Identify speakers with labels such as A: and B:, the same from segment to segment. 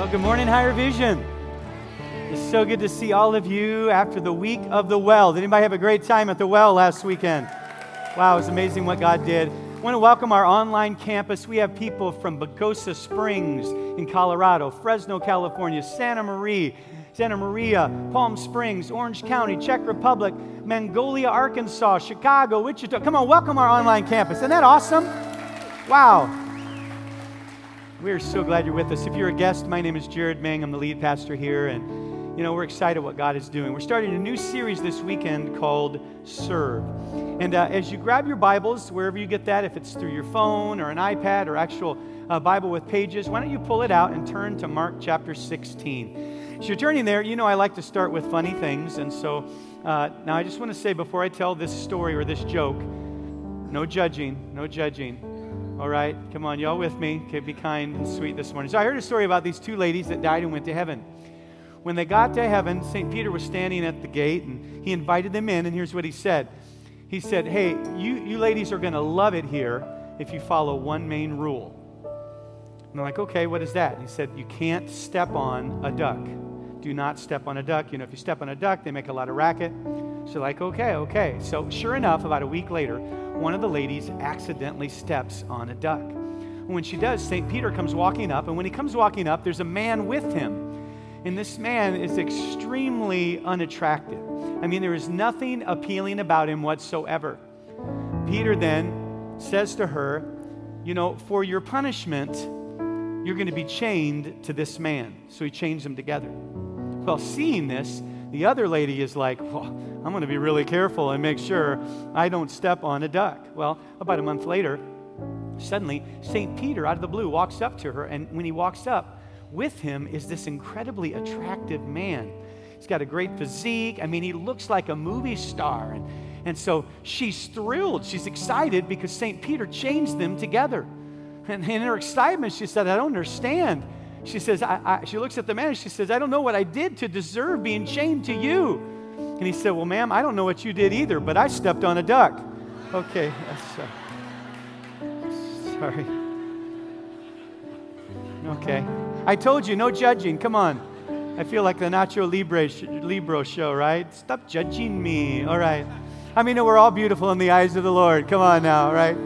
A: Well, good morning, Higher Vision. It's so good to see all of you after the week of the well. Did anybody have a great time at the well last weekend? Wow, it was amazing what God did. I want to welcome our online campus. We have people from Pagosa Springs in Colorado, Fresno, California, Santa Maria, Santa Maria, Palm Springs, Orange County, Czech Republic, Mongolia, Arkansas, Chicago, Wichita. Come on, welcome our online campus. Isn't that awesome? Wow. We are so glad you're with us. If you're a guest, my name is Jared Ming. I'm the lead pastor here, and you know we're excited what God is doing. We're starting a new series this weekend called Serve. And uh, as you grab your Bibles, wherever you get that, if it's through your phone or an iPad or actual uh, Bible with pages, why don't you pull it out and turn to Mark chapter 16? As you're turning there, you know I like to start with funny things, and so uh, now I just want to say before I tell this story or this joke, no judging, no judging. All right, come on, y'all with me? Okay, be kind and sweet this morning. So I heard a story about these two ladies that died and went to heaven. When they got to heaven, St. Peter was standing at the gate and he invited them in, and here's what he said. He said, Hey, you, you ladies are going to love it here if you follow one main rule. And they're like, Okay, what is that? And he said, You can't step on a duck. Do not step on a duck. You know, if you step on a duck, they make a lot of racket. So, like, okay, okay. So, sure enough, about a week later, one of the ladies accidentally steps on a duck. When she does, St. Peter comes walking up, and when he comes walking up, there's a man with him. And this man is extremely unattractive. I mean, there is nothing appealing about him whatsoever. Peter then says to her, You know, for your punishment, you're going to be chained to this man. So he chains them together. Well, seeing this, the other lady is like, well, I'm going to be really careful and make sure I don't step on a duck. Well, about a month later, suddenly, St. Peter, out of the blue, walks up to her. And when he walks up, with him is this incredibly attractive man. He's got a great physique. I mean, he looks like a movie star. And, and so she's thrilled. She's excited because St. Peter changed them together. And in her excitement, she said, I don't understand. She says, I, I, she looks at the man and she says, I don't know what I did to deserve being chained to you. And he said, Well, ma'am, I don't know what you did either, but I stepped on a duck. Okay, uh, sorry. Okay. I told you, no judging. Come on. I feel like the Nacho Libre Libro show, right? Stop judging me. All right. I mean, we're all beautiful in the eyes of the Lord. Come on now, right?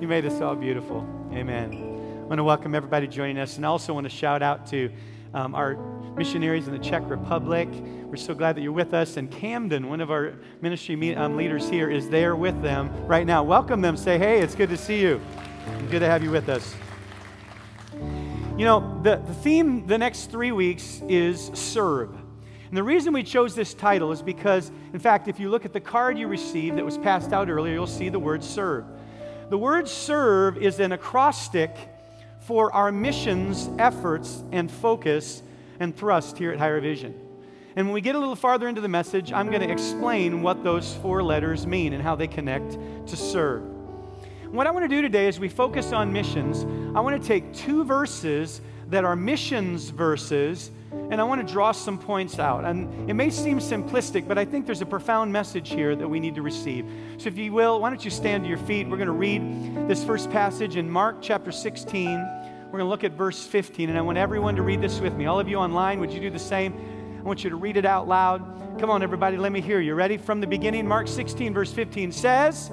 A: You made us all beautiful. Amen. Want to welcome everybody joining us, and I also want to shout out to um, our missionaries in the Czech Republic. We're so glad that you're with us. And Camden, one of our ministry meet, um, leaders here, is there with them right now. Welcome them. Say, hey, it's good to see you. Good to have you with us. You know, the, the theme the next three weeks is serve. And the reason we chose this title is because, in fact, if you look at the card you received that was passed out earlier, you'll see the word serve. The word serve is an acrostic for our missions, efforts, and focus and thrust here at Higher Vision. And when we get a little farther into the message, I'm going to explain what those four letters mean and how they connect to serve. What I want to do today is we focus on missions. I want to take two verses that are missions verses and I want to draw some points out. And it may seem simplistic, but I think there's a profound message here that we need to receive. So, if you will, why don't you stand to your feet? We're going to read this first passage in Mark chapter 16. We're going to look at verse 15, and I want everyone to read this with me. All of you online, would you do the same? I want you to read it out loud. Come on, everybody, let me hear you. Ready? From the beginning, Mark 16, verse 15 says,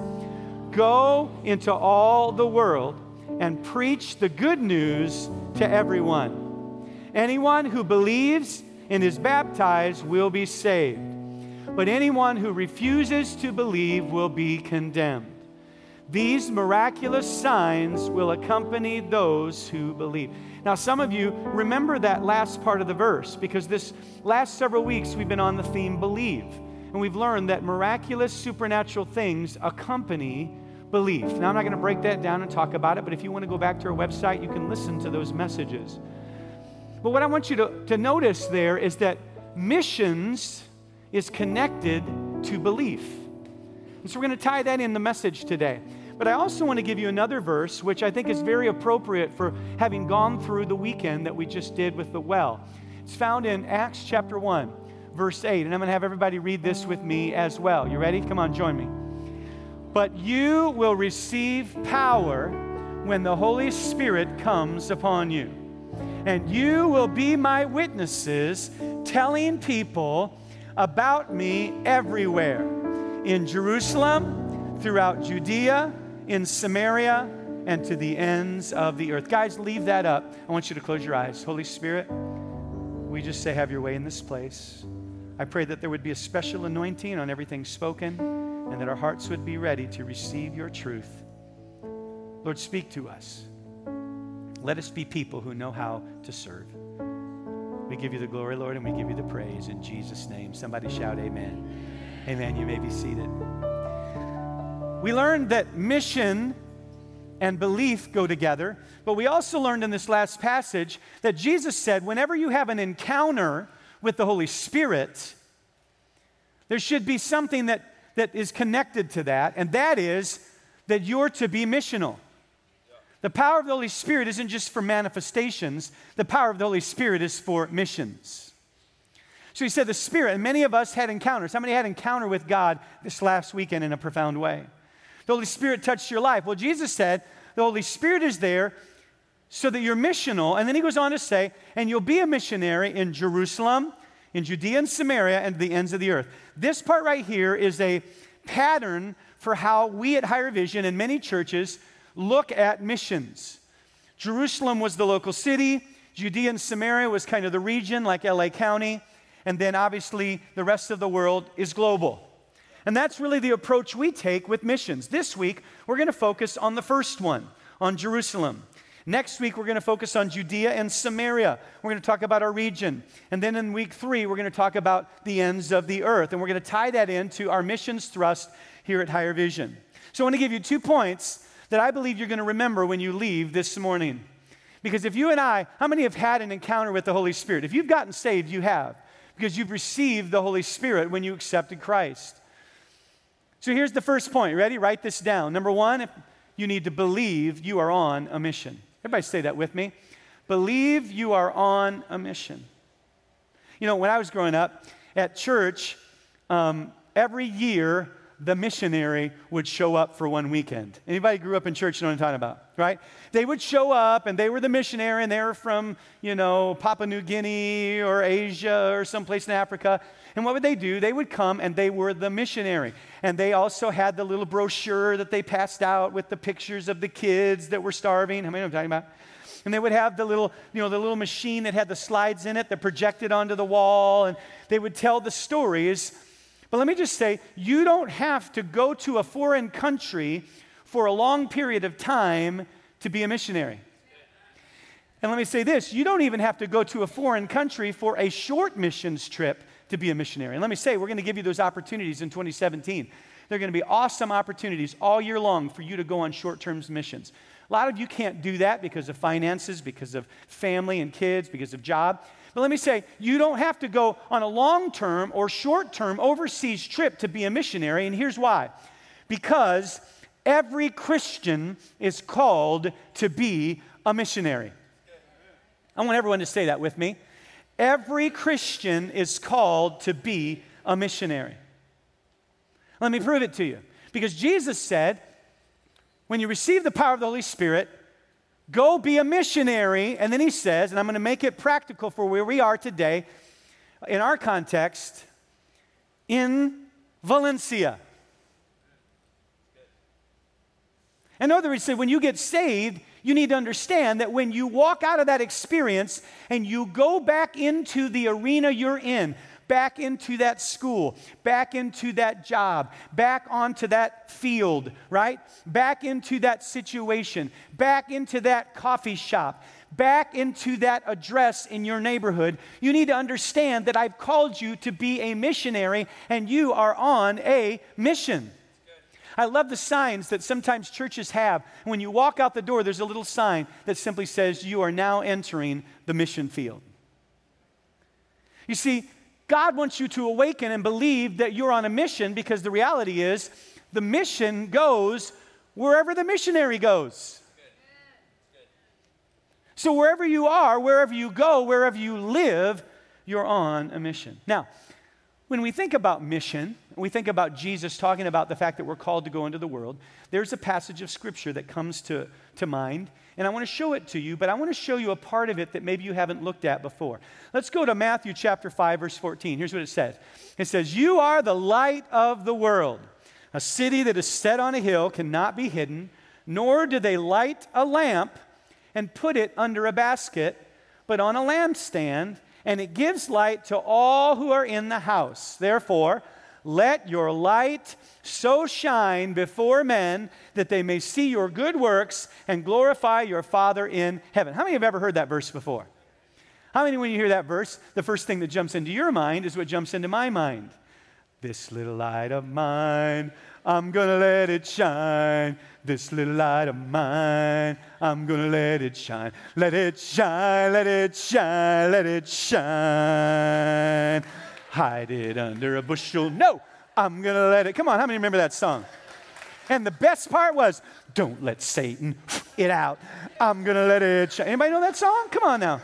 A: Go into all the world and preach the good news to everyone. Anyone who believes and is baptized will be saved, but anyone who refuses to believe will be condemned. These miraculous signs will accompany those who believe. Now, some of you remember that last part of the verse because this last several weeks we've been on the theme believe. And we've learned that miraculous supernatural things accompany belief. Now, I'm not going to break that down and talk about it, but if you want to go back to our website, you can listen to those messages. But what I want you to, to notice there is that missions is connected to belief. And so we're going to tie that in the message today. But I also want to give you another verse, which I think is very appropriate for having gone through the weekend that we just did with the well. It's found in Acts chapter 1, verse 8. And I'm going to have everybody read this with me as well. You ready? Come on, join me. But you will receive power when the Holy Spirit comes upon you And you will be my witnesses, telling people about me everywhere in Jerusalem, throughout Judea, in Samaria, and to the ends of the earth. Guys, leave that up. I want you to close your eyes. Holy Spirit, we just say, have your way in this place. I pray that there would be a special anointing on everything spoken and that our hearts would be ready to receive your truth. Lord, speak to us. Let us be people who know how to serve. We give you the glory, Lord, and we give you the praise in Jesus' name. Somebody shout, Amen. Amen. You may be seated. We learned that mission and belief go together, but we also learned in this last passage that Jesus said, whenever you have an encounter with the Holy Spirit, there should be something that, that is connected to that, and that is that you're to be missional. The power of the Holy Spirit isn't just for manifestations, the power of the Holy Spirit is for missions. So he said, The Spirit, and many of us had encounters. How many had encounter with God this last weekend in a profound way? The Holy Spirit touched your life. Well, Jesus said, The Holy Spirit is there so that you're missional. And then he goes on to say, And you'll be a missionary in Jerusalem, in Judea and Samaria, and the ends of the earth. This part right here is a pattern for how we at Higher Vision and many churches look at missions. Jerusalem was the local city, Judea and Samaria was kind of the region, like LA County, and then obviously the rest of the world is global. And that's really the approach we take with missions. This week, we're going to focus on the first one, on Jerusalem. Next week, we're going to focus on Judea and Samaria. We're going to talk about our region. And then in week three, we're going to talk about the ends of the earth. And we're going to tie that into our missions thrust here at Higher Vision. So I want to give you two points that I believe you're going to remember when you leave this morning. Because if you and I, how many have had an encounter with the Holy Spirit? If you've gotten saved, you have, because you've received the Holy Spirit when you accepted Christ. So here's the first point. Ready? Write this down. Number one, you need to believe you are on a mission. Everybody say that with me. Believe you are on a mission. You know, when I was growing up at church, um, every year the missionary would show up for one weekend. Anybody grew up in church know what I'm talking about, right? They would show up and they were the missionary and they were from, you know, Papua New Guinea or Asia or someplace in Africa. And what would they do? They would come and they were the missionary. And they also had the little brochure that they passed out with the pictures of the kids that were starving. How many know I'm talking about? and they would have the little, you know, the little machine that had the slides in it that projected onto the wall, and they would tell the stories but let me just say, you don't have to go to a foreign country for a long period of time to be a missionary. And let me say this you don't even have to go to a foreign country for a short missions trip to be a missionary. And let me say, we're going to give you those opportunities in 2017. They're going to be awesome opportunities all year long for you to go on short term missions. A lot of you can't do that because of finances, because of family and kids, because of job. But let me say, you don't have to go on a long term or short term overseas trip to be a missionary, and here's why. Because every Christian is called to be a missionary. I want everyone to say that with me. Every Christian is called to be a missionary. Let me prove it to you. Because Jesus said, when you receive the power of the Holy Spirit, Go be a missionary. And then he says, and I'm going to make it practical for where we are today, in our context, in Valencia. In other words, he said, when you get saved, you need to understand that when you walk out of that experience and you go back into the arena you're in, back into that school, back into that job, back onto that field, right? Back into that situation, back into that coffee shop, back into that address in your neighborhood. You need to understand that I've called you to be a missionary and you are on a mission. I love the signs that sometimes churches have. When you walk out the door, there's a little sign that simply says, You are now entering the mission field. You see, God wants you to awaken and believe that you're on a mission because the reality is the mission goes wherever the missionary goes. So, wherever you are, wherever you go, wherever you live, you're on a mission. Now, when we think about mission, we think about Jesus talking about the fact that we're called to go into the world, there's a passage of scripture that comes to, to mind, and I want to show it to you, but I want to show you a part of it that maybe you haven't looked at before. Let's go to Matthew chapter 5, verse 14. Here's what it says It says, You are the light of the world. A city that is set on a hill cannot be hidden, nor do they light a lamp and put it under a basket, but on a lampstand, and it gives light to all who are in the house. Therefore, let your light so shine before men that they may see your good works and glorify your Father in heaven. How many have ever heard that verse before? How many, when you hear that verse, the first thing that jumps into your mind is what jumps into my mind? This little light of mine, I'm gonna let it shine. This little light of mine, I'm gonna let it shine. Let it shine, let it shine, let it shine. Hide it under a bushel. No, I'm going to let it. Come on, how many remember that song? And the best part was, don't let Satan it out. I'm going to let it. Anybody know that song? Come on now.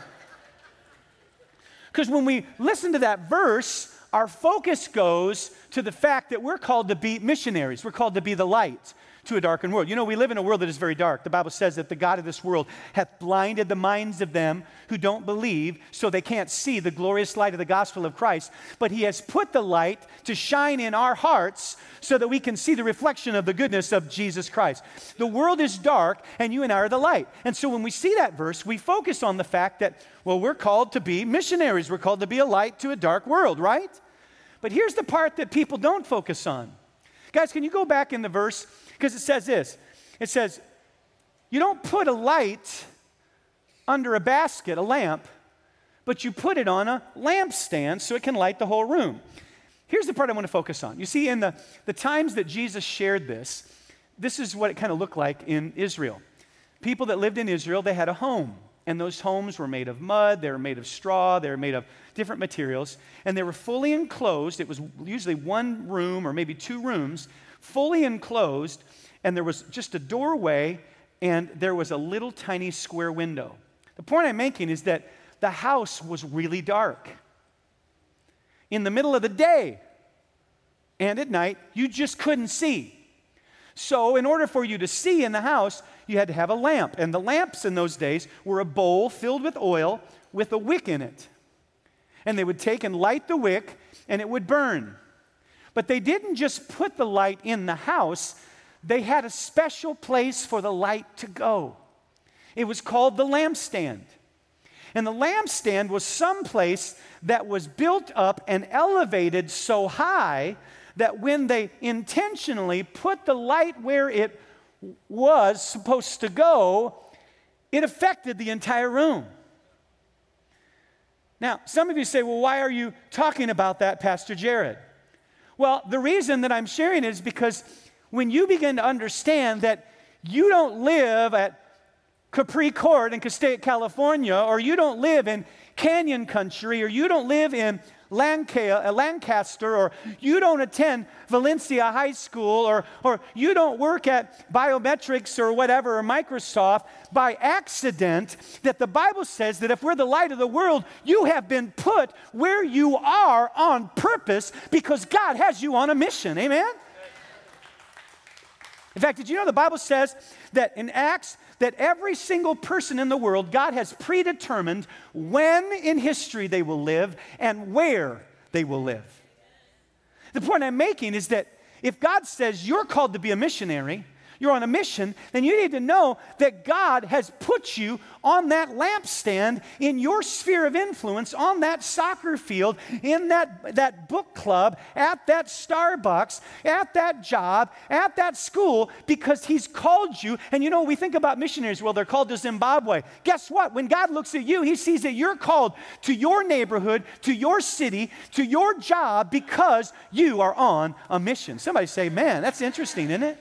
A: Because when we listen to that verse, our focus goes to the fact that we're called to be missionaries. We're called to be the light to a darkened world. You know, we live in a world that is very dark. The Bible says that the God of this world hath blinded the minds of them who don't believe, so they can't see the glorious light of the gospel of Christ. But he has put the light to shine in our hearts so that we can see the reflection of the goodness of Jesus Christ. The world is dark, and you and I are the light. And so when we see that verse, we focus on the fact that, well, we're called to be missionaries. We're called to be a light to a dark world, right? But here's the part that people don't focus on. Guys, can you go back in the verse? Because it says this it says, You don't put a light under a basket, a lamp, but you put it on a lampstand so it can light the whole room. Here's the part I want to focus on. You see, in the, the times that Jesus shared this, this is what it kind of looked like in Israel. People that lived in Israel, they had a home. And those homes were made of mud, they were made of straw, they were made of different materials, and they were fully enclosed. It was usually one room or maybe two rooms, fully enclosed, and there was just a doorway and there was a little tiny square window. The point I'm making is that the house was really dark. In the middle of the day and at night, you just couldn't see. So, in order for you to see in the house, you had to have a lamp. And the lamps in those days were a bowl filled with oil with a wick in it. And they would take and light the wick, and it would burn. But they didn't just put the light in the house, they had a special place for the light to go. It was called the lampstand. And the lampstand was some place that was built up and elevated so high that when they intentionally put the light where it was supposed to go, it affected the entire room. Now, some of you say, well, why are you talking about that, Pastor Jared? Well, the reason that I'm sharing is because when you begin to understand that you don't live at Capri Court in Castaic, California, or you don't live in Canyon Country, or you don't live in Uh, Lancaster, or you don't attend Valencia High School, or, or you don't work at biometrics or whatever, or Microsoft by accident, that the Bible says that if we're the light of the world, you have been put where you are on purpose because God has you on a mission. Amen? In fact, did you know the Bible says that in Acts, that every single person in the world, God has predetermined when in history they will live and where they will live. The point I'm making is that if God says you're called to be a missionary, you're on a mission, then you need to know that God has put you on that lampstand in your sphere of influence, on that soccer field, in that, that book club, at that Starbucks, at that job, at that school, because He's called you. And you know, we think about missionaries, well, they're called to Zimbabwe. Guess what? When God looks at you, He sees that you're called to your neighborhood, to your city, to your job, because you are on a mission. Somebody say, man, that's interesting, isn't it?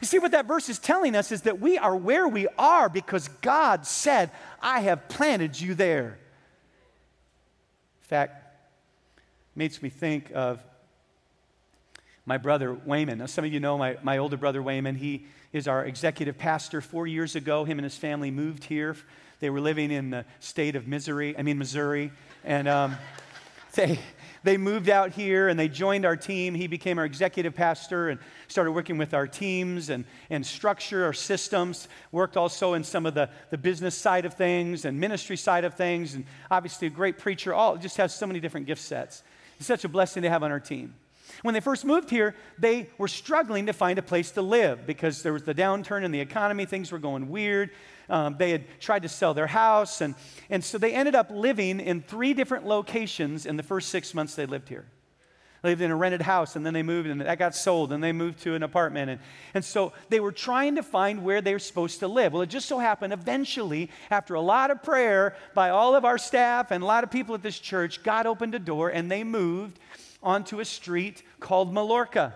A: You see, what that verse is telling us is that we are where we are because God said, I have planted you there. In fact, makes me think of my brother Wayman. Now, some of you know my, my older brother Wayman. He is our executive pastor. Four years ago, him and his family moved here. They were living in the state of Missouri, I mean, Missouri. And um, they, they moved out here and they joined our team. He became our executive pastor and started working with our teams and, and structure, our systems. Worked also in some of the, the business side of things and ministry side of things. And obviously, a great preacher. All just has so many different gift sets. It's such a blessing to have on our team. When they first moved here, they were struggling to find a place to live because there was the downturn in the economy, things were going weird. Um, they had tried to sell their house, and, and so they ended up living in three different locations in the first six months they lived here. They lived in a rented house, and then they moved, and that got sold, and they moved to an apartment. And, and so they were trying to find where they were supposed to live. Well, it just so happened eventually, after a lot of prayer by all of our staff and a lot of people at this church, God opened a door, and they moved onto a street called Mallorca.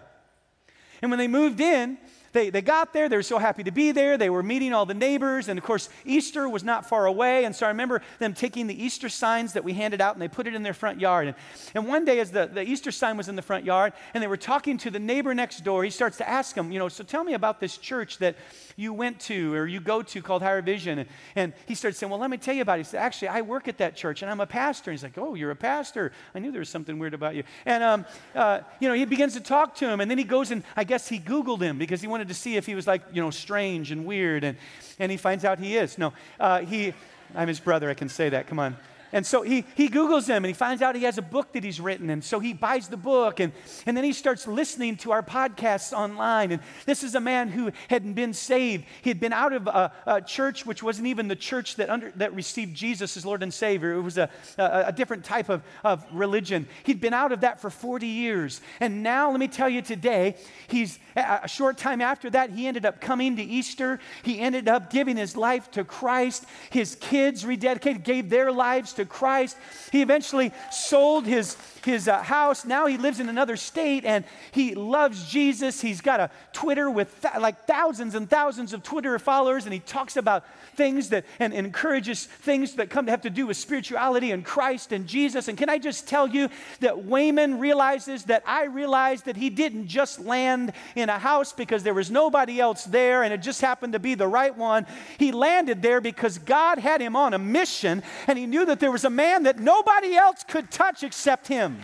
A: And when they moved in, they, they got there, they were so happy to be there. They were meeting all the neighbors. And of course, Easter was not far away. And so I remember them taking the Easter signs that we handed out and they put it in their front yard. And, and one day, as the, the Easter sign was in the front yard and they were talking to the neighbor next door, he starts to ask them, you know, so tell me about this church that you went to or you go to called Higher Vision. And, and he started saying, well, let me tell you about it. He said, actually, I work at that church and I'm a pastor. And he's like, oh, you're a pastor. I knew there was something weird about you. And, um, uh, you know, he begins to talk to him. And then he goes and I guess he Googled him because he wanted to see if he was like, you know, strange and weird. And, and he finds out he is. No, uh, he, I'm his brother. I can say that. Come on. And so he, he Googles him and he finds out he has a book that he's written. And so he buys the book and, and then he starts listening to our podcasts online. And this is a man who hadn't been saved. He had been out of a, a church which wasn't even the church that, under, that received Jesus as Lord and Savior. It was a, a, a different type of, of religion. He'd been out of that for 40 years. And now, let me tell you today, he's a short time after that, he ended up coming to Easter. He ended up giving his life to Christ. His kids rededicated, gave their lives to Christ. He eventually sold his, his uh, house. Now he lives in another state and he loves Jesus. He's got a Twitter with th- like thousands and thousands of Twitter followers, and he talks about things that and, and encourages things that come to have to do with spirituality and Christ and Jesus. And can I just tell you that Wayman realizes that I realized that he didn't just land in a house because there was nobody else there and it just happened to be the right one. He landed there because God had him on a mission and he knew that there was a man that nobody else could touch except him.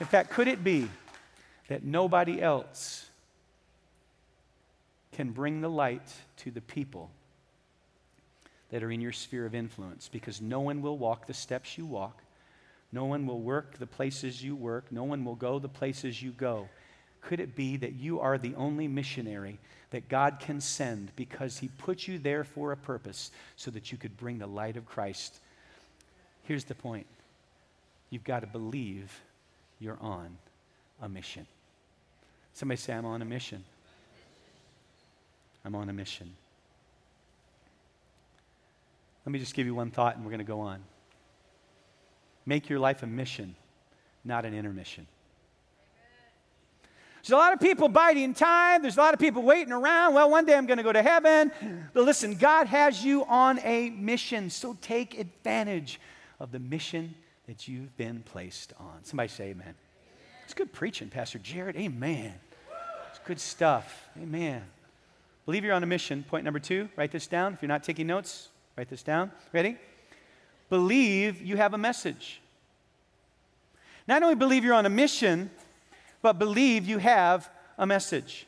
A: In fact, could it be that nobody else can bring the light to the people that are in your sphere of influence? Because no one will walk the steps you walk, no one will work the places you work, no one will go the places you go. Could it be that you are the only missionary that God can send because He put you there for a purpose so that you could bring the light of Christ? Here's the point you've got to believe you're on a mission. Somebody say, I'm on a mission. I'm on a mission. Let me just give you one thought and we're going to go on. Make your life a mission, not an intermission. There's a lot of people biding time. There's a lot of people waiting around. Well, one day I'm going to go to heaven. But listen, God has you on a mission. So take advantage of the mission that you've been placed on. Somebody say amen. It's good preaching, Pastor Jared. Amen. It's good stuff. Amen. Believe you're on a mission. Point number two, write this down. If you're not taking notes, write this down. Ready? Believe you have a message. Not only believe you're on a mission, but believe you have a message.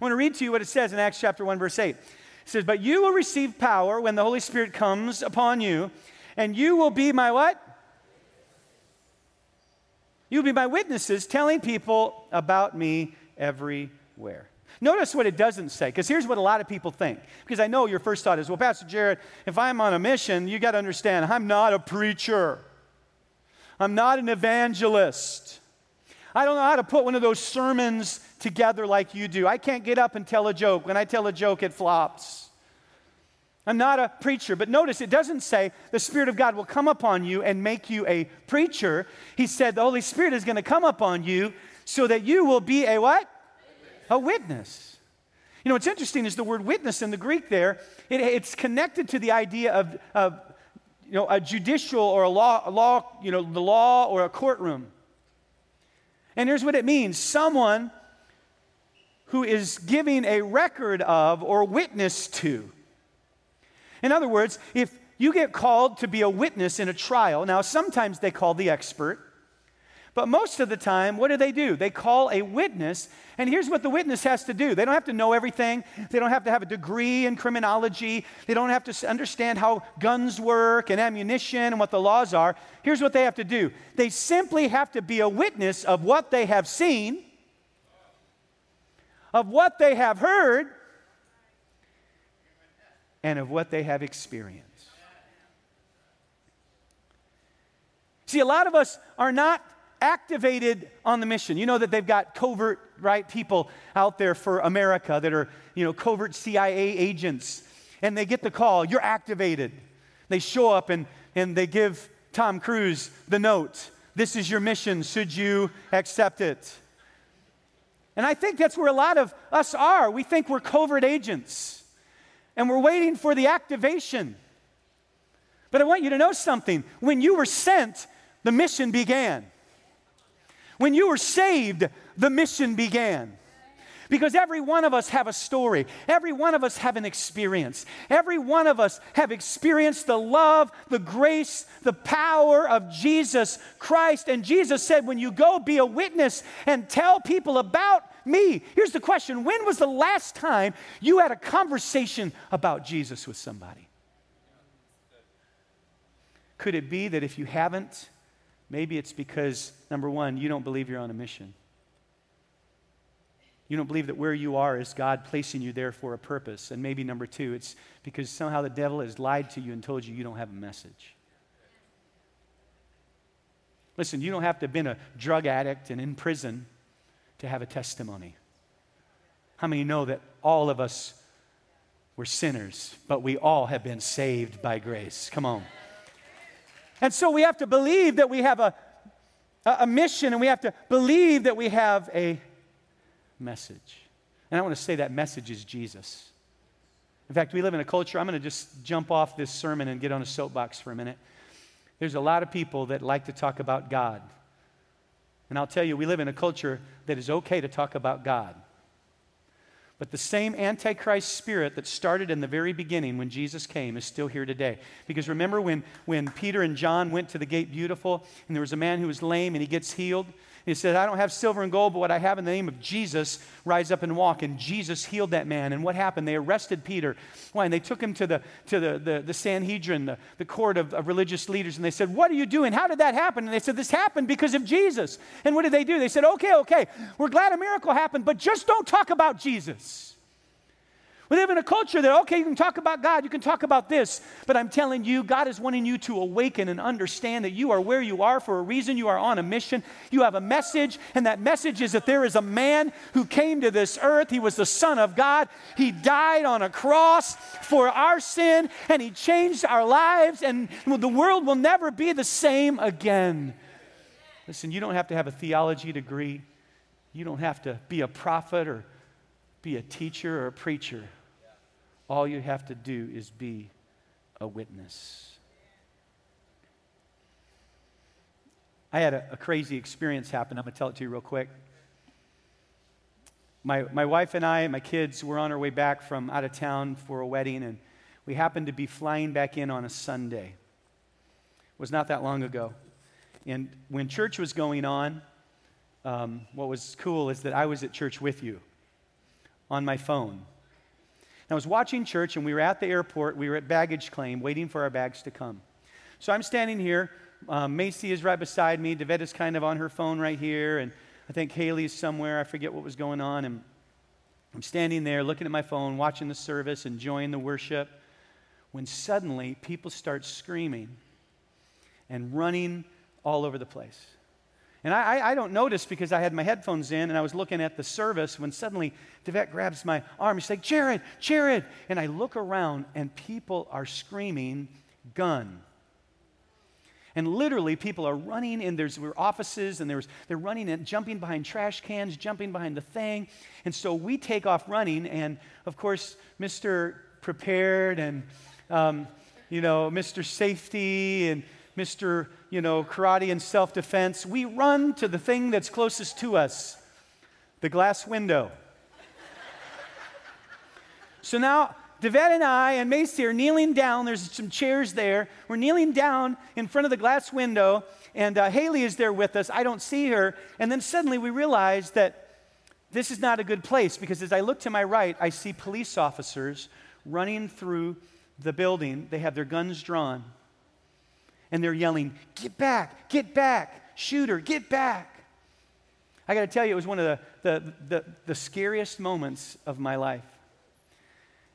A: I want to read to you what it says in Acts chapter 1, verse 8. It says, But you will receive power when the Holy Spirit comes upon you, and you will be my what? You'll be my witnesses telling people about me everywhere. Notice what it doesn't say, because here's what a lot of people think. Because I know your first thought is, well, Pastor Jared, if I'm on a mission, you got to understand, I'm not a preacher. I'm not an evangelist. I don't know how to put one of those sermons together like you do. I can't get up and tell a joke. When I tell a joke, it flops. I'm not a preacher, but notice it doesn't say the Spirit of God will come upon you and make you a preacher. He said the Holy Spirit is going to come upon you so that you will be a what? A witness. You know, what's interesting is the word witness in the Greek there, it, it's connected to the idea of, of, you know, a judicial or a law, a law, you know, the law or a courtroom. And here's what it means someone who is giving a record of or witness to. In other words, if you get called to be a witness in a trial. Now, sometimes they call the expert, but most of the time, what do they do? They call a witness, and here's what the witness has to do. They don't have to know everything, they don't have to have a degree in criminology, they don't have to understand how guns work and ammunition and what the laws are. Here's what they have to do they simply have to be a witness of what they have seen, of what they have heard, and of what they have experienced. See, a lot of us are not activated on the mission. You know that they've got covert, right, people out there for America that are, you know, covert CIA agents. And they get the call, you're activated. They show up and, and they give Tom Cruise the note. This is your mission. Should you accept it? And I think that's where a lot of us are. We think we're covert agents and we're waiting for the activation. But I want you to know something. When you were sent, the mission began. When you were saved, the mission began. Because every one of us have a story. Every one of us have an experience. Every one of us have experienced the love, the grace, the power of Jesus Christ. And Jesus said, when you go be a witness and tell people about me. Here's the question When was the last time you had a conversation about Jesus with somebody? Could it be that if you haven't, Maybe it's because, number one, you don't believe you're on a mission. You don't believe that where you are is God placing you there for a purpose. And maybe number two, it's because somehow the devil has lied to you and told you you don't have a message. Listen, you don't have to have been a drug addict and in prison to have a testimony. How many know that all of us were sinners, but we all have been saved by grace? Come on. And so we have to believe that we have a, a mission and we have to believe that we have a message. And I want to say that message is Jesus. In fact, we live in a culture, I'm going to just jump off this sermon and get on a soapbox for a minute. There's a lot of people that like to talk about God. And I'll tell you, we live in a culture that is okay to talk about God. But the same Antichrist spirit that started in the very beginning when Jesus came is still here today. Because remember when, when Peter and John went to the gate beautiful and there was a man who was lame and he gets healed? He said, I don't have silver and gold, but what I have in the name of Jesus, rise up and walk. And Jesus healed that man. And what happened? They arrested Peter. Why? And they took him to the, to the, the, the Sanhedrin, the, the court of, of religious leaders. And they said, What are you doing? How did that happen? And they said, This happened because of Jesus. And what did they do? They said, Okay, okay, we're glad a miracle happened, but just don't talk about Jesus. We live in a culture that, okay, you can talk about God, you can talk about this, but I'm telling you, God is wanting you to awaken and understand that you are where you are for a reason. You are on a mission. You have a message, and that message is that there is a man who came to this earth. He was the Son of God. He died on a cross for our sin, and He changed our lives, and the world will never be the same again. Listen, you don't have to have a theology degree, you don't have to be a prophet or be a teacher or a preacher. All you have to do is be a witness. I had a, a crazy experience happen. I'm going to tell it to you real quick. My, my wife and I my kids were on our way back from out of town for a wedding, and we happened to be flying back in on a Sunday. It was not that long ago. And when church was going on, um, what was cool is that I was at church with you on my phone. I was watching church, and we were at the airport. We were at baggage claim, waiting for our bags to come. So I'm standing here. Um, Macy is right beside me. Devette is kind of on her phone right here, and I think Haley's somewhere. I forget what was going on. And I'm standing there looking at my phone, watching the service, enjoying the worship, when suddenly people start screaming and running all over the place. And I, I, don't notice because I had my headphones in and I was looking at the service when suddenly Devette grabs my arm. She's like, Jared, Jared. And I look around and people are screaming, gun. And literally, people are running in. There's were offices, and there's they're running and jumping behind trash cans, jumping behind the thing. And so we take off running, and of course, Mr. Prepared and um, you know Mr. Safety and Mr. You know, karate and self defense, we run to the thing that's closest to us the glass window. so now Devette and I and Macy are kneeling down. There's some chairs there. We're kneeling down in front of the glass window, and uh, Haley is there with us. I don't see her. And then suddenly we realize that this is not a good place because as I look to my right, I see police officers running through the building. They have their guns drawn, and they're yelling, Get back, get back, shooter, get back. I got to tell you, it was one of the, the, the, the scariest moments of my life.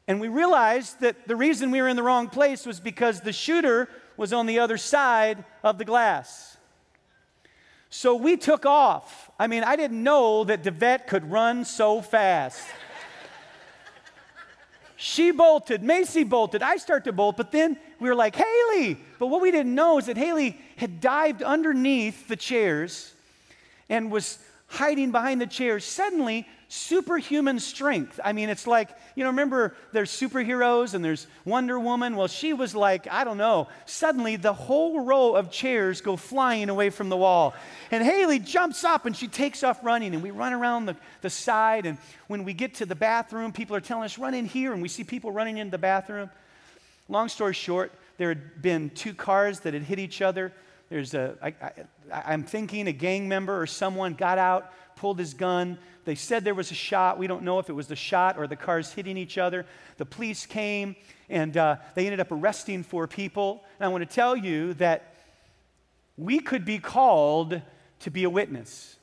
A: And we realized that the reason we were in the wrong place was because the shooter was on the other side of the glass. So we took off. I mean, I didn't know that Devette could run so fast. She bolted, Macy bolted, I start to bolt, but then we were like, Haley! But what we didn't know is that Haley had dived underneath the chairs and was hiding behind the chairs. Suddenly, superhuman strength. I mean, it's like, you know, remember there's superheroes and there's Wonder Woman? Well, she was like, I don't know. Suddenly, the whole row of chairs go flying away from the wall. And Haley jumps up and she takes off running, and we run around the, the side. And when we get to the bathroom, people are telling us, run in here, and we see people running into the bathroom. Long story short, there had been two cars that had hit each other. There's a, I, I, I'm thinking a gang member or someone got out, pulled his gun. They said there was a shot. We don't know if it was the shot or the cars hitting each other. The police came and uh, they ended up arresting four people. And I want to tell you that we could be called to be a witness.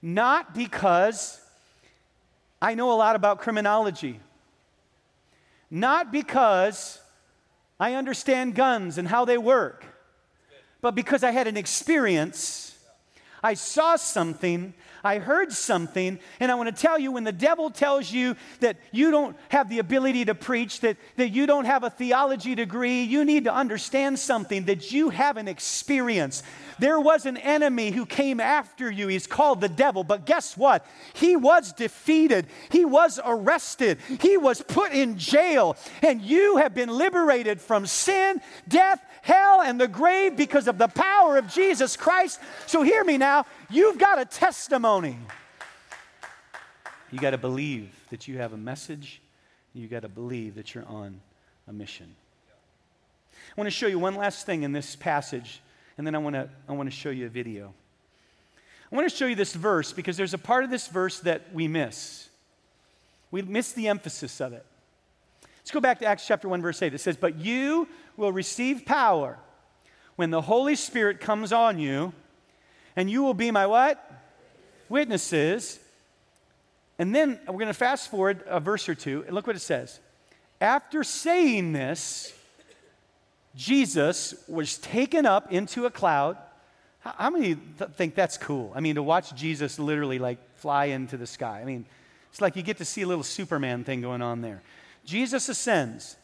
A: Not because I know a lot about criminology, not because I understand guns and how they work but because I had an experience. I saw something, I heard something, and I want to tell you when the devil tells you that you don't have the ability to preach, that, that you don't have a theology degree, you need to understand something, that you have an experience. There was an enemy who came after you. He's called the devil. But guess what? He was defeated. He was arrested. He was put in jail. And you have been liberated from sin, death, hell, and the grave because of the power of Jesus Christ. So hear me now. You've got a testimony. You got to believe that you have a message. You got to believe that you're on a mission. I want to show you one last thing in this passage and then I want to I want to show you a video. I want to show you this verse because there's a part of this verse that we miss. We miss the emphasis of it. Let's go back to Acts chapter 1 verse 8. It says, "But you will receive power when the Holy Spirit comes on you, and you will be my what? Witnesses." And then we're going to fast forward a verse or two, and look what it says. After saying this, Jesus was taken up into a cloud. How, many th- think that's cool? I mean, to watch Jesus literally like fly into the sky. I mean, it's like you get to see a little Superman thing going on there. Jesus ascends.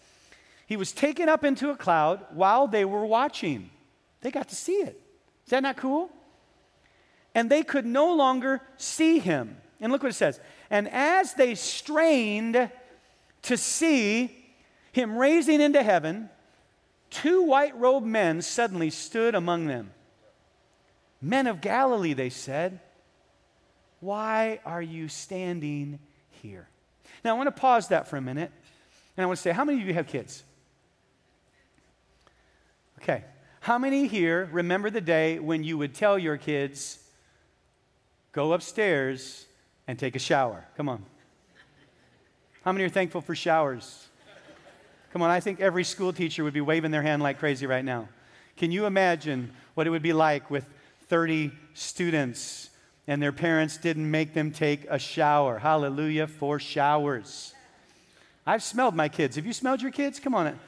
A: He was taken up into a cloud while they were watching. They got to see it. Is that not cool? And they could no longer see him. And look what it says. And as they strained to see him raising into heaven, two white robed men suddenly stood among them. Men of Galilee, they said, why are you standing here? Now, I want to pause that for a minute, and I want to say, how many of you have kids? Okay. How many here remember the day when you would tell your kids, go upstairs and take a shower? Come on. How many are thankful for showers? Come on, I think every school teacher would be waving their hand like crazy right now. Can you imagine what it would be like with 30 students and their parents didn't make them take a shower? Hallelujah for showers. I've smelled my kids. Have you smelled your kids? Come on.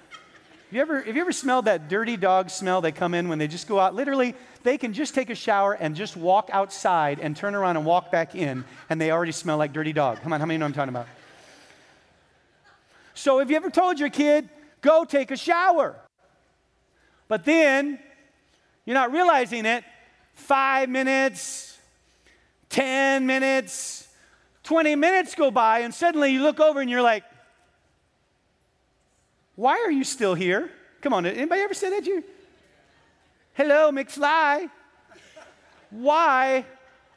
A: Have you ever, have you ever smelled that dirty dog smell they come in when they just go out? Literally, they can just take a shower and just walk outside and turn around and walk back in, and they already smell like dirty dog. Come on, how many know I'm talking about? So, have you ever told your kid, go take a shower? But then, you're not realizing it, five minutes, 10 minutes, 20 minutes go by, and suddenly you look over and you're like, why are you still here? Come on, anybody ever say that to you? Hello, McFly. Why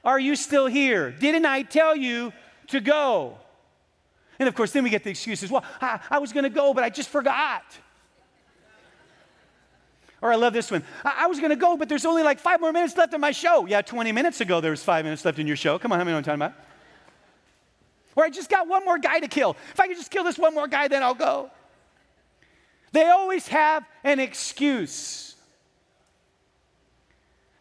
A: are you still here? Didn't I tell you to go? And of course, then we get the excuses well, I, I was going to go, but I just forgot. Or I love this one. I, I was going to go, but there's only like five more minutes left in my show. Yeah, 20 minutes ago, there was five minutes left in your show. Come on, how many know I'm talking about? Or I just got one more guy to kill. If I could just kill this one more guy, then I'll go. They always have an excuse.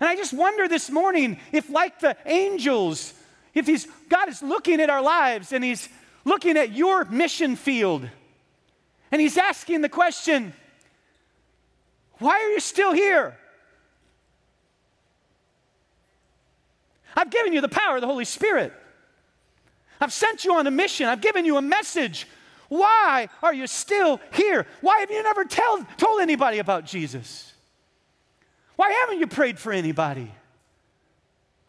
A: And I just wonder this morning if, like the angels, if he's, God is looking at our lives and He's looking at your mission field and He's asking the question, why are you still here? I've given you the power of the Holy Spirit. I've sent you on a mission. I've given you a message. Why are you still here? Why have you never tell, told anybody about Jesus? Why haven't you prayed for anybody?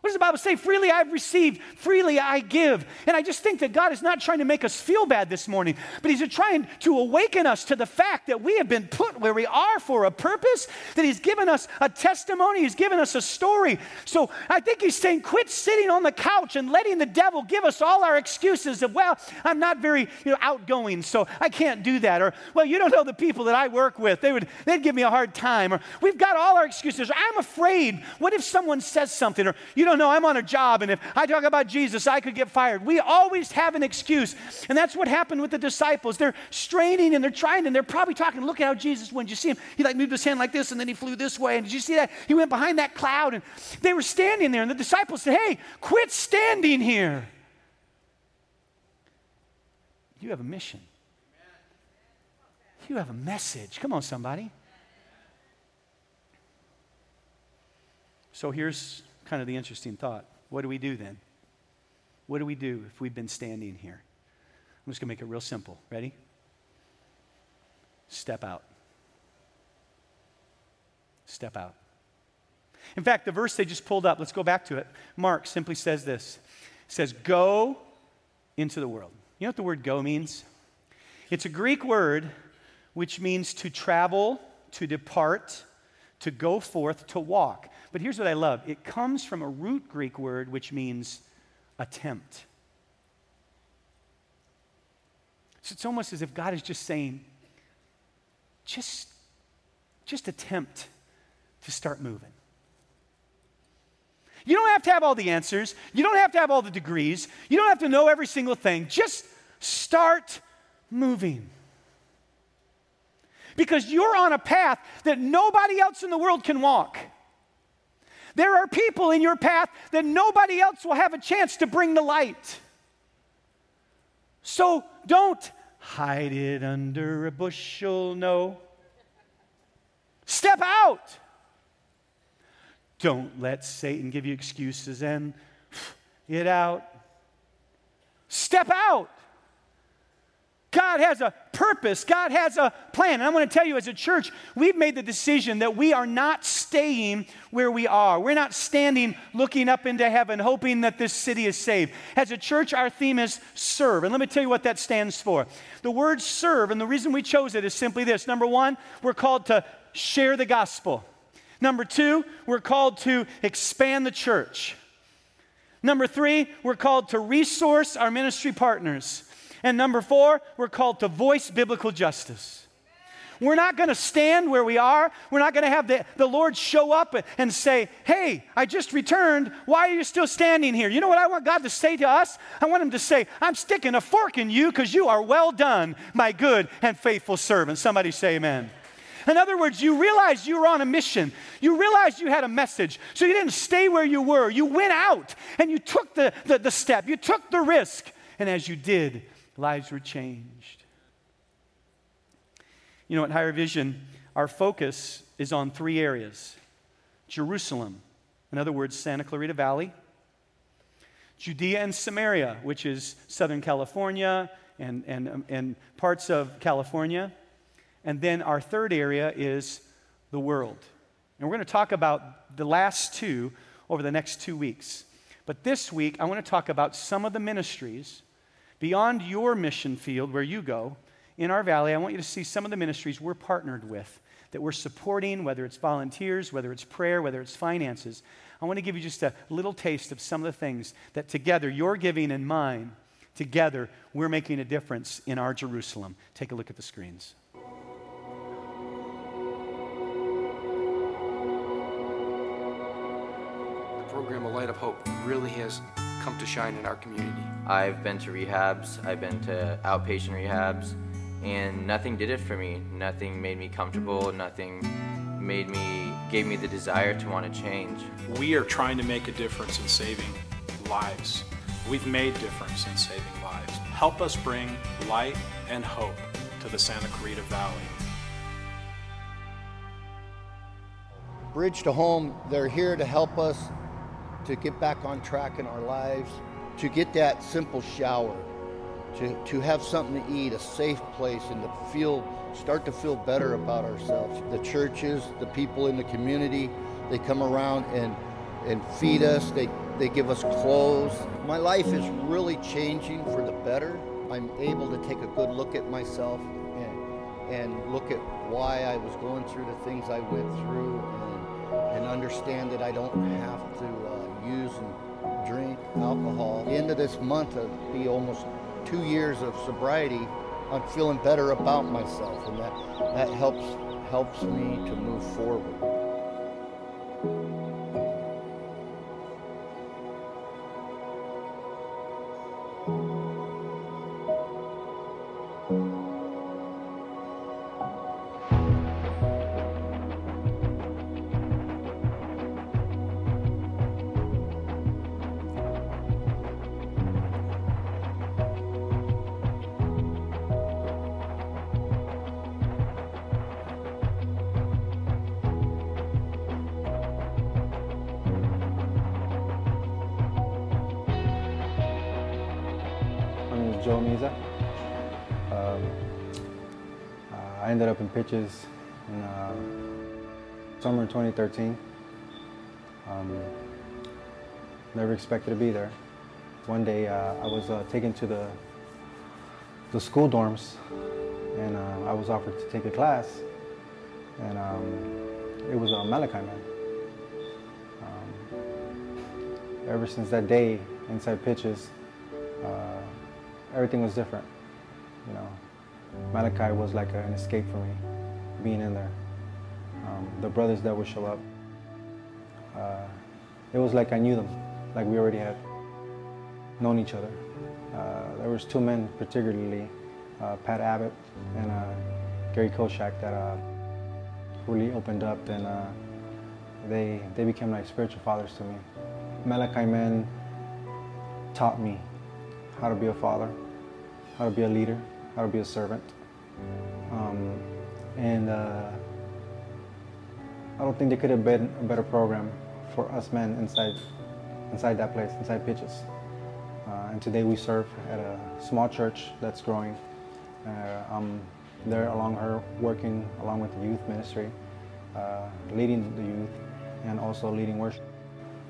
A: What does the Bible say? Freely I've received, freely I give. And I just think that God is not trying to make us feel bad this morning, but He's trying to awaken us to the fact that we have been put where we are for a purpose, that He's given us a testimony, He's given us a story. So I think He's saying, quit sitting on the couch and letting the devil give us all our excuses of, well, I'm not very you know, outgoing, so I can't do that. Or, well, you don't know the people that I work with. They would, they'd give me a hard time. Or, we've got all our excuses. Or, I'm afraid. What if someone says something? Or, you don't know, I'm on a job, and if I talk about Jesus, I could get fired. We always have an excuse. And that's what happened with the disciples. They're straining and they're trying, and they're probably talking, look at how Jesus went. Did you see him? He like moved his hand like this, and then he flew this way. And did you see that? He went behind that cloud, and they were standing there, and the disciples said, Hey, quit standing here. You have a mission. You have a message. Come on, somebody. So here's kind of the interesting thought. What do we do then? What do we do if we've been standing here? I'm just going to make it real simple. Ready? Step out. Step out. In fact, the verse they just pulled up, let's go back to it. Mark simply says this it says, Go into the world. You know what the word go means? It's a Greek word which means to travel, to depart, to go forth, to walk. But here's what I love it comes from a root Greek word which means attempt. So it's almost as if God is just saying, just, just attempt to start moving. You don't have to have all the answers. You don't have to have all the degrees. You don't have to know every single thing. Just start moving. Because you're on a path that nobody else in the world can walk. There are people in your path that nobody else will have a chance to bring the light. So don't hide it under a bushel, no. Step out. Don't let Satan give you excuses and get out. Step out. God has a purpose. God has a plan. And I'm going to tell you, as a church, we've made the decision that we are not staying where we are. We're not standing looking up into heaven, hoping that this city is saved. As a church, our theme is serve. And let me tell you what that stands for. The word serve, and the reason we chose it is simply this number one, we're called to share the gospel. Number two, we're called to expand the church. Number three, we're called to resource our ministry partners. And number four, we're called to voice biblical justice. We're not going to stand where we are. We're not going to have the, the Lord show up and say, Hey, I just returned. Why are you still standing here? You know what I want God to say to us? I want Him to say, I'm sticking a fork in you because you are well done, my good and faithful servant. Somebody say, Amen. In other words, you realized you were on a mission. You realized you had a message. So you didn't stay where you were. You went out and you took the, the, the step, you took the risk. And as you did, lives were changed. You know, at Higher Vision, our focus is on three areas Jerusalem, in other words, Santa Clarita Valley, Judea and Samaria, which is Southern California and, and, and parts of California. And then our third area is the world. And we're going to talk about the last two over the next two weeks. But this week, I want to talk about some of the ministries Beyond your mission field where you go, in our valley, I want you to see some of the ministries we're partnered with that we're supporting, whether it's volunteers, whether it's prayer, whether it's finances. I want to give you just a little taste of some of the things that together, your giving and mine, together, we're making a difference in our Jerusalem. Take a look at the screens.
B: The program, A Light of Hope, really has come to shine in our community.
C: I've been to rehabs, I've been to outpatient rehabs, and nothing did it for me. Nothing made me comfortable, nothing made me, gave me the desire to want to change.
D: We are trying to make a difference in saving lives. We've made difference in saving lives. Help us bring light and hope to the Santa Clarita Valley.
E: Bridge to Home, they're here to help us to get back on track in our lives, to get that simple shower, to, to have something to eat, a safe place, and to feel, start to feel better about ourselves. The churches, the people in the community, they come around and, and feed us, they, they give us clothes. My life is really changing for the better. I'm able to take a good look at myself and, and look at why I was going through the things I went through and, and understand that I don't have to uh, use and drink alcohol. The end of this month, it'll be almost two years of sobriety. I'm feeling better about myself, and that, that helps helps me to move forward.
F: Miza. Um, uh, I ended up in Pitchess in uh, summer 2013. Um, never expected to be there. One day uh, I was uh, taken to the the school dorms, and uh, I was offered to take a class, and um, it was a Malachi man. Um, ever since that day inside Pitchess, uh, everything was different. You know, Malachi was like an escape for me, being in there. Um, the brothers that would show up, uh, it was like I knew them, like we already had known each other. Uh, there was two men particularly, uh, Pat Abbott and uh, Gary Koshak, that uh, really opened up and uh, they they became like spiritual fathers to me. Malachi men taught me how to be a father, how to be a leader, how to be a servant. Um, and uh, I don't think there could have been a better program for us men inside, inside that place, inside Pitchess. Uh, and today we serve at a small church that's growing. Uh, I'm there along her, working along with the youth ministry, uh, leading the youth, and also leading worship.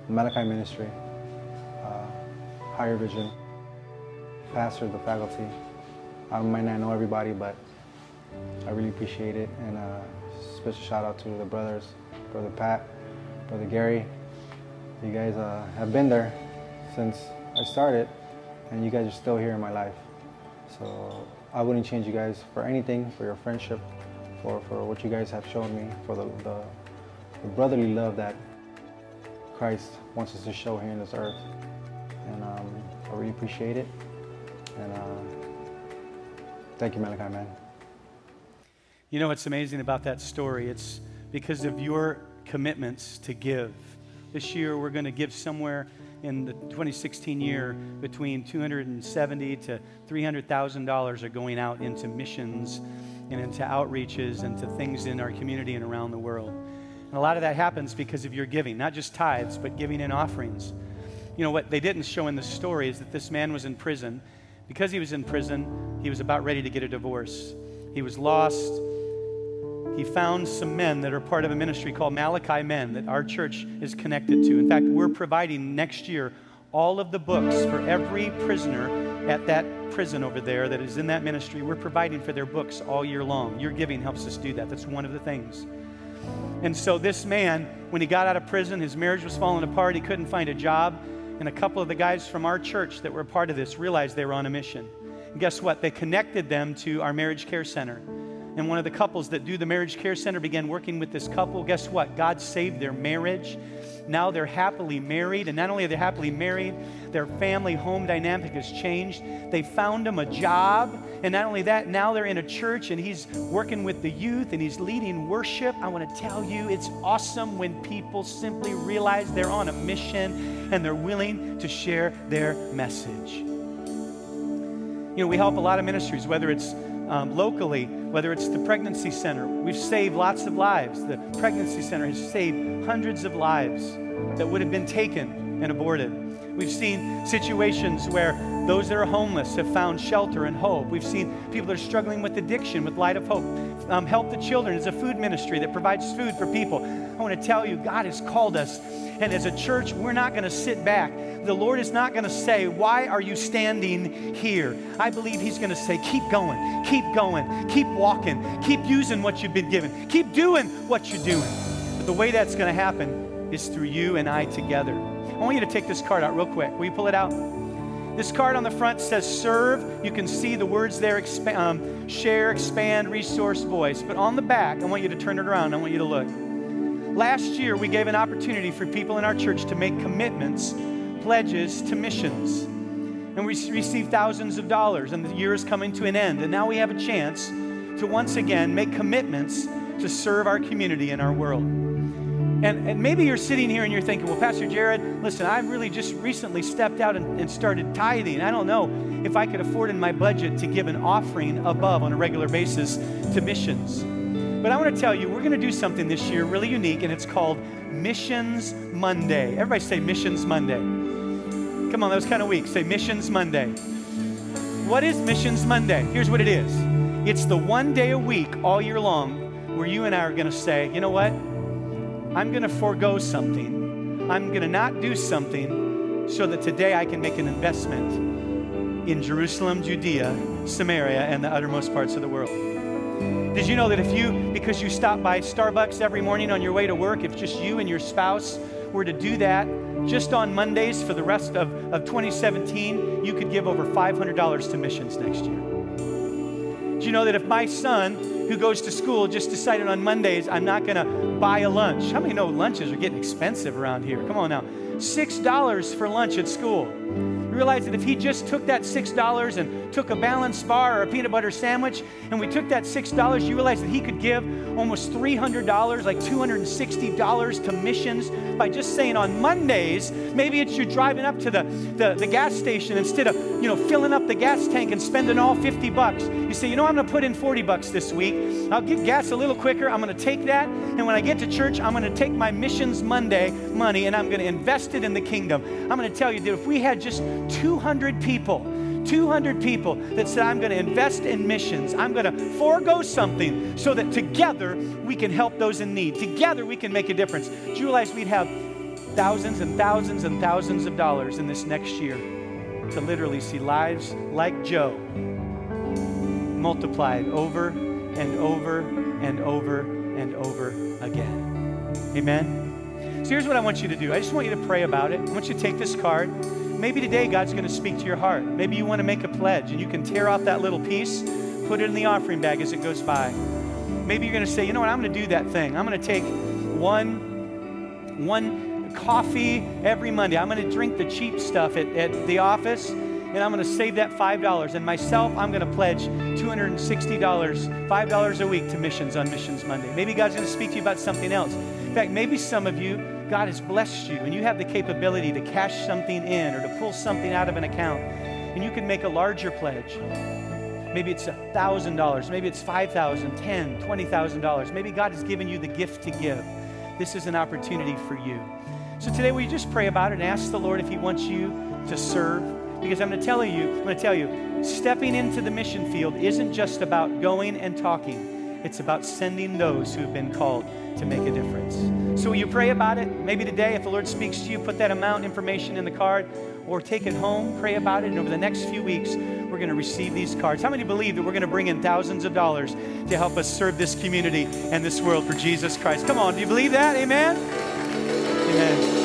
F: Malachi ministry, uh, higher vision, pastor, the faculty. I might not know everybody, but I really appreciate it. And uh, special shout out to the brothers, Brother Pat, Brother Gary. You guys uh, have been there since I started, and you guys are still here in my life. So I wouldn't change you guys for anything, for your friendship, for, for what you guys have shown me, for the, the, the brotherly love that Christ wants us to show here in this earth. And um, I really appreciate it. And uh, thank you, Malachi, man.
A: You know what's amazing about that story? It's because of your commitments to give. This year, we're going to give somewhere in the 2016 year between 270 to 300,000 dollars are going out into missions and into outreaches and to things in our community and around the world. And a lot of that happens because of your giving, not just tithes, but giving in offerings. You know what they didn't show in the story is that this man was in prison. Because he was in prison, he was about ready to get a divorce. He was lost he found some men that are part of a ministry called Malachi Men that our church is connected to. In fact, we're providing next year all of the books for every prisoner at that prison over there that is in that ministry. We're providing for their books all year long. Your giving helps us do that. That's one of the things. And so, this man, when he got out of prison, his marriage was falling apart. He couldn't find a job. And a couple of the guys from our church that were part of this realized they were on a mission. And guess what? They connected them to our marriage care center. And one of the couples that do the marriage care center began working with this couple. Guess what? God saved their marriage. Now they're happily married. And not only are they happily married, their family home dynamic has changed. They found him a job. And not only that, now they're in a church and he's working with the youth and he's leading worship. I want to tell you, it's awesome when people simply realize they're on a mission and they're willing to share their message. You know, we help a lot of ministries, whether it's um, locally, whether it's the pregnancy center. We've saved lots of lives. The pregnancy center has saved hundreds of lives that would have been taken and aborted. We've seen situations where those that are homeless have found shelter and hope. We've seen people that are struggling with addiction with Light of Hope. Um, Help the Children is a food ministry that provides food for people. I want to tell you, God has called us. And as a church, we're not going to sit back. The Lord is not going to say, Why are you standing here? I believe He's going to say, Keep going, keep going, keep walking, keep using what you've been given, keep doing what you're doing. But the way that's going to happen is through you and I together. I want you to take this card out real quick. Will you pull it out? This card on the front says serve. You can see the words there um, share, expand, resource, voice. But on the back, I want you to turn it around. I want you to look. Last year, we gave an opportunity for people in our church to make commitments, pledges to missions. And we received thousands of dollars, and the year is coming to an end. And now we have a chance to once again make commitments to serve our community and our world. And, and maybe you're sitting here and you're thinking, well, Pastor Jared, listen, I've really just recently stepped out and, and started tithing. I don't know if I could afford in my budget to give an offering above on a regular basis to missions. But I want to tell you, we're going to do something this year really unique, and it's called Missions Monday. Everybody say Missions Monday. Come on, that was kind of weak. Say Missions Monday. What is Missions Monday? Here's what it is it's the one day a week all year long where you and I are going to say, you know what? I'm going to forego something. I'm going to not do something so that today I can make an investment in Jerusalem, Judea, Samaria, and the uttermost parts of the world. Did you know that if you, because you stop by Starbucks every morning on your way to work, if just you and your spouse were to do that just on Mondays for the rest of, of 2017, you could give over $500 to missions next year? Do you know that if my son, who goes to school, just decided on Mondays, I'm not going to buy a lunch? How many know lunches are getting expensive around here? Come on now. $6 for lunch at school. You realize that if he just took that $6 and took a balanced bar or a peanut butter sandwich, and we took that $6, you realize that he could give almost $300, like $260 to missions by just saying on Mondays, maybe it's you driving up to the, the, the gas station instead of, you know, filling up the gas tank and spending all 50 bucks. You say, you know, I'm going to put in 40 bucks this week. I'll get gas a little quicker. I'm going to take that. And when I get to church, I'm going to take my Missions Monday money and I'm going to invest it in the kingdom. I'm going to tell you that if we had just 200 people, 200 people that said, I'm going to invest in missions. I'm going to forego something so that together we can help those in need. Together we can make a difference. Do you realize we'd have thousands and thousands and thousands of dollars in this next year to literally see lives like Joe multiplied over and over and over and over again. Amen? So here's what I want you to do I just want you to pray about it. I want you to take this card. Maybe today God's going to speak to your heart. Maybe you want to make a pledge and you can tear off that little piece, put it in the offering bag as it goes by. Maybe you're going to say, you know what, I'm going to do that thing. I'm going to take one, one coffee every Monday. I'm going to drink the cheap stuff at, at the office and I'm going to save that $5. And myself, I'm going to pledge $260, $5 a week to missions on Missions Monday. Maybe God's going to speak to you about something else. In fact, maybe some of you, God has blessed you and you have the capability to cash something in or to pull something out of an account and you can make a larger pledge. Maybe it's $1,000, maybe it's $5,000, $10,000, $20,000. Maybe God has given you the gift to give. This is an opportunity for you. So today, you just pray about it and ask the Lord if He wants you to serve? Because I'm going to tell you, I'm going to tell you, stepping into the mission field isn't just about going and talking. It's about sending those who have been called to make a difference. So will you pray about it? Maybe today, if the Lord speaks to you, put that amount information in the card or take it home, pray about it, and over the next few weeks, we're going to receive these cards. How many believe that we're going to bring in thousands of dollars to help us serve this community and this world for Jesus Christ? Come on, do you believe that? Amen? Amen.